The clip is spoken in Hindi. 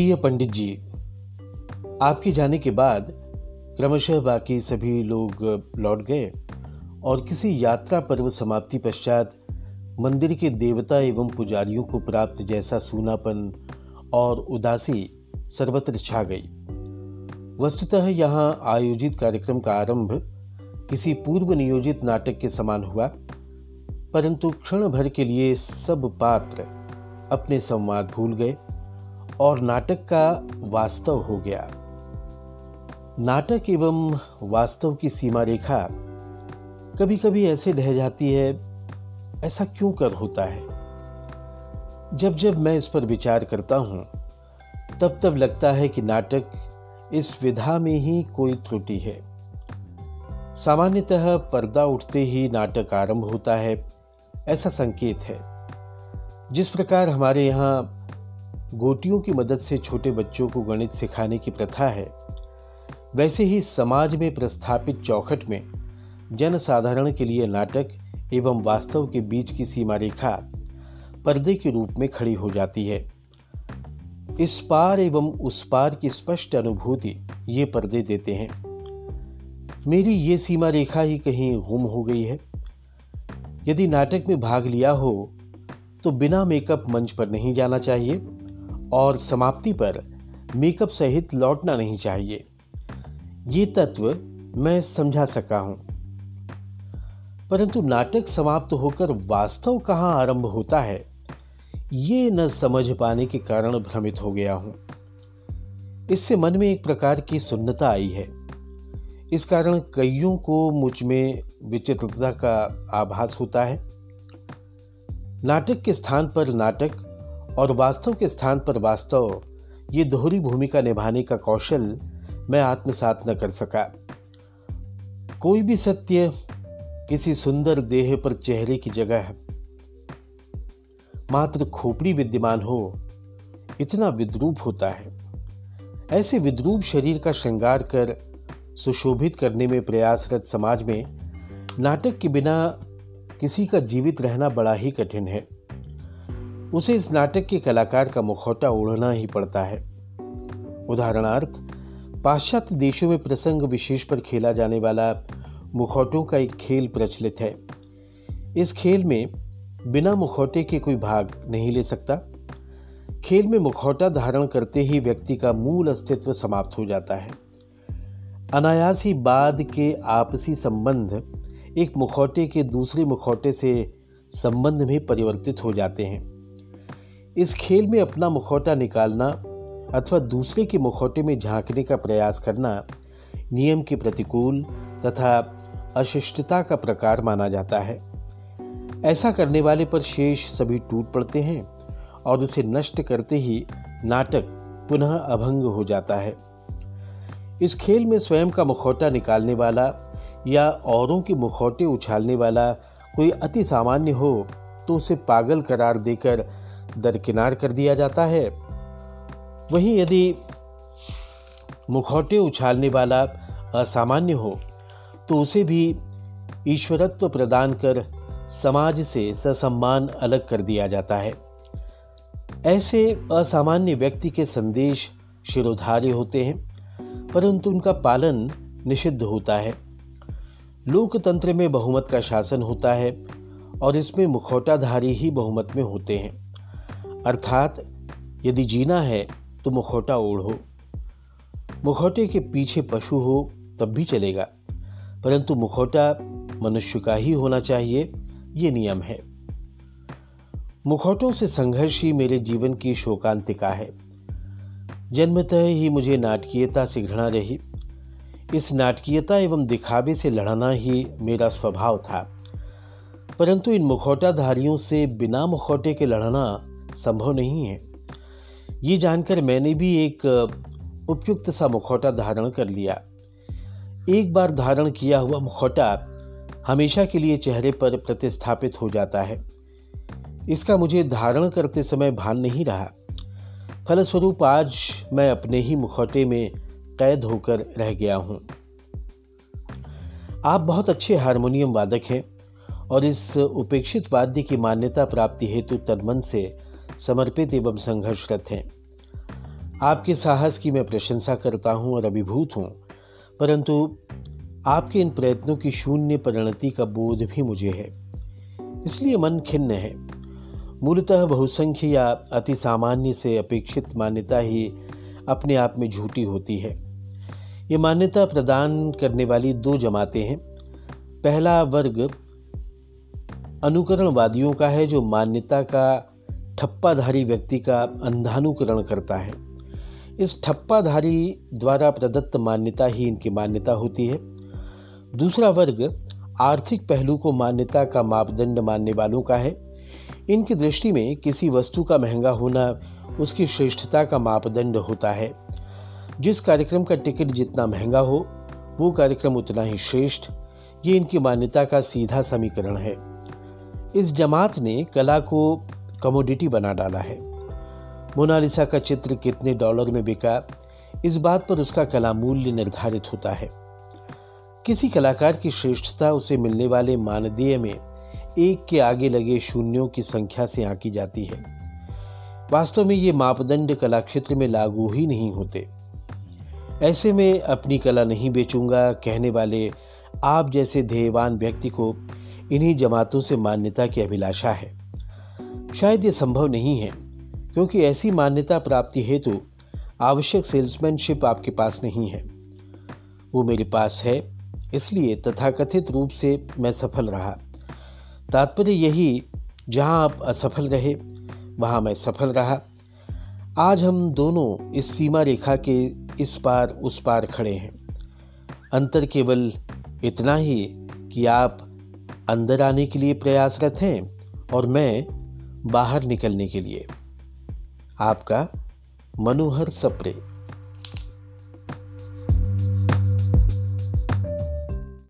प्रिय पंडित जी, आपके जाने के बाद क्रमशः बाकी सभी लोग लौट गए और किसी यात्रा पर्व समाप्ति पश्चात मंदिर के देवता एवं पुजारियों को प्राप्त जैसा सूनापन और उदासी सर्वत्र छा गई। वस्तुतः यहाँ आयोजित कार्यक्रम का आरंभ किसी पूर्व नियोजित नाटक के समान हुआ, परंतु क्षण भर के लिए सब पात्र अपने संवाद भूल गए। और नाटक का वास्तव हो गया। नाटक एवं वास्तव की सीमा रेखा कभी कभी ऐसे ढह जाती है, ऐसा क्यों कर होता है? जब जब मैं इस पर विचार करता हूँ, तब तब लगता है कि नाटक इस विधा में ही कोई त्रुटि है। सामान्यतः पर्दा उठते ही नाटक आरंभ होता है, ऐसा संकेत है। जिस प्रकार हमारे यहाँ गोटियों की मदद से छोटे बच्चों को गणित सिखाने की प्रथा है। वैसे ही समाज में प्रस्थापित चौखट में जन साधारण के लिए नाटक एवं वास्तव के बीच की सीमा रेखा पर्दे के रूप में खड़ी हो जाती है। इस पार एवं उस पार की स्पष्ट अनुभूति ये पर्दे देते हैं। मेरी ये सीमा रेखा ही कहीं गुम हो गई है। यदि नाटक में भाग लिया हो तो बिना मेकअप मंच पर नहीं जाना चाहिए। और समाप्ति पर मेकअप सहित लौटना नहीं चाहिए। ये तत्व मैं समझा सका हूँ। परंतु नाटक समाप्त होकर वास्तव कहाँ आरंभ होता है, ये न समझ पाने के कारण भ्रमित हो गया हूँ। इससे मन में एक प्रकार की सुन्नता आई है। इस कारण कईयों को मुझमें विचित्रता का आभास होता है। नाटक के स्थान पर नाटक और वास्तव के स्थान पर वास्तव, ये दोहरी भूमिका निभाने का कौशल मैं आत्मसात न कर सका। कोई भी सत्य किसी सुंदर देह पर चेहरे की जगह है मात्र खोपड़ी विद्यमान हो, इतना विद्रूप होता है। ऐसे विद्रूप शरीर का श्रृंगार कर, सुशोभित करने में प्रयासरत समाज में, नाटक के बिना किसी का जीवित रहना बड़ा ही कठिन है। उसे इस नाटक के कलाकार का मुखौटा ओढ़ना ही पड़ता है। उदाहरणार्थ, पाश्चात्य देशों में प्रसंग विशेष पर खेला जाने वाला मुखौटों का एक खेल प्रचलित है। इस खेल में बिना मुखौटे के कोई भाग नहीं ले सकता। खेल में मुखौटा धारण करते ही व्यक्ति का मूल अस्तित्व समाप्त हो जाता है। अनायास ही बाद के आपसी संबंध एक मुखौटे के दूसरे मुखौटे से संबंध में परिवर्तित हो जाते हैं। इस खेल में अपना मुखौटा निकालना अथवा दूसरे के मुखौटे में झांकने का प्रयास करना नियम के प्रतिकूल तथा अशिष्टता का प्रकार माना जाता है। ऐसा करने वाले पर शेष सभी टूट पड़ते हैं और उसे नष्ट करते ही नाटक पुनः अभंग हो जाता है। इस खेल में स्वयं का मुखौटा निकालने वाला या औरों के मुखौटे उछालने वाला कोई अति सामान्य हो तो उसे पागल करार देकर दरकिनार कर दिया जाता है। वहीं यदि मुखौटे उछालने वाला असामान्य हो तो उसे भी ईश्वरत्व प्रदान कर समाज से ससम्मान अलग कर दिया जाता है। ऐसे असामान्य व्यक्ति के संदेश शिरोधार्य होते हैं, परंतु उनका पालन निषिद्ध होता है। लोकतंत्र में बहुमत का शासन होता है और इसमें मुखौटाधारी ही बहुमत में होते हैं। अर्थात, यदि जीना है तो मुखौटा ओढ़ो। मुखौटे के पीछे पशु हो, तब भी चलेगा। परंतु मुखौटा मनुष्य का ही होना चाहिए, ये नियम है। मुखौटों से संघर्ष ही मेरे जीवन की शोकांतिका है। जन्मतः ही मुझे नाटकीयता से घृणा रही। इस नाटकीयता एवं दिखावे से लड़ना ही मेरा स्वभाव था। परंतु इन मुखौटाधारियों से बिना मुखौटे के लड़ना संभव नहीं है। ये जानकर मैंने भी एक उपयुक्त सा मुखौटा धारण कर लिया। एक बार धारण किया हुआ मुखौटा हमेशा के लिए चेहरे पर प्रतिस्थापित हो जाता है। इसका मुझे धारण करते समय भान नहीं रहा। फलस्वरूप आज मैं अपने ही मुखौटे में कैद होकर रह गया हूँ। आप बहुत अच्छे हारमोनियम वादक हैं और इस उपेक्षित वाद्य की मान्यता प्राप्ति हेतु तनमन से समर्पित एवं संघर्षरत हैं। आपके साहस की मैं प्रशंसा करता हूँ और अभिभूत हूँ, परंतु आपके इन प्रयत्नों की शून्य परिणति का बोध भी मुझे है। इसलिए मन खिन्न है। मूलतः बहुसंख्य या अति सामान्य से अपेक्षित मान्यता ही अपने आप में झूठी होती है। ये मान्यता प्रदान करने वाली दो जमातें हैं। पहला वर्ग अनुकरणवादियों का है जो मान्यता का ठप्पाधारी व्यक्ति का अंधानुकरण करता है। इस ठप्पाधारी द्वारा प्रदत्त मान्यता ही इनकी मान्यता होती है। दूसरा वर्ग आर्थिक पहलू को मान्यता का मापदंड मानने वालों का है। इनकी दृष्टि में किसी वस्तु का महँगा होना उसकी श्रेष्ठता का मापदंड होता है। जिस कार्यक्रम का टिकट जितना महँगा हो, वो कार्यक्रम उतना ही श्रेष्ठ। ये इनकी मान्यता का सीधा समीकरण है। इस जमात ने कला को कमोडिटी बना डाला है। मोनालिसा का चित्र कितने डॉलर में बिका इस बात पर उसका कला मूल्य निर्धारित होता है। किसी कलाकार की श्रेष्ठता, उसे मिलने वाले मानदेय में एक के आगे लगे शून्यों की संख्या से आंकी जाती है। वास्तव में ये मापदंड कला क्षेत्र में लागू ही नहीं होते। ऐसे में अपनी कला नहीं बेचूँगा, कहने वाले आप जैसे ध्येयवान व्यक्ति को इन्हीं जमातों से मान्यता की अभिलाषा है। शायद ये संभव नहीं है, क्योंकि ऐसी मान्यता प्राप्ति हेतु आवश्यक सेल्समैनशिप आपके पास नहीं है। वो मेरे पास है, इसलिए तथाकथित रूप से मैं सफल रहा। तात्पर्य यही, जहाँ आप असफल रहे, वहाँ मैं सफल रहा। आज हम दोनों इस सीमा रेखा के इस पार, उस पार खड़े हैं। अंतर केवल इतना ही कि आप अंदर आने के लिए प्रयासरत हैं और मैं बाहर निकलने के लिए। आपका मनोहर सप्रे।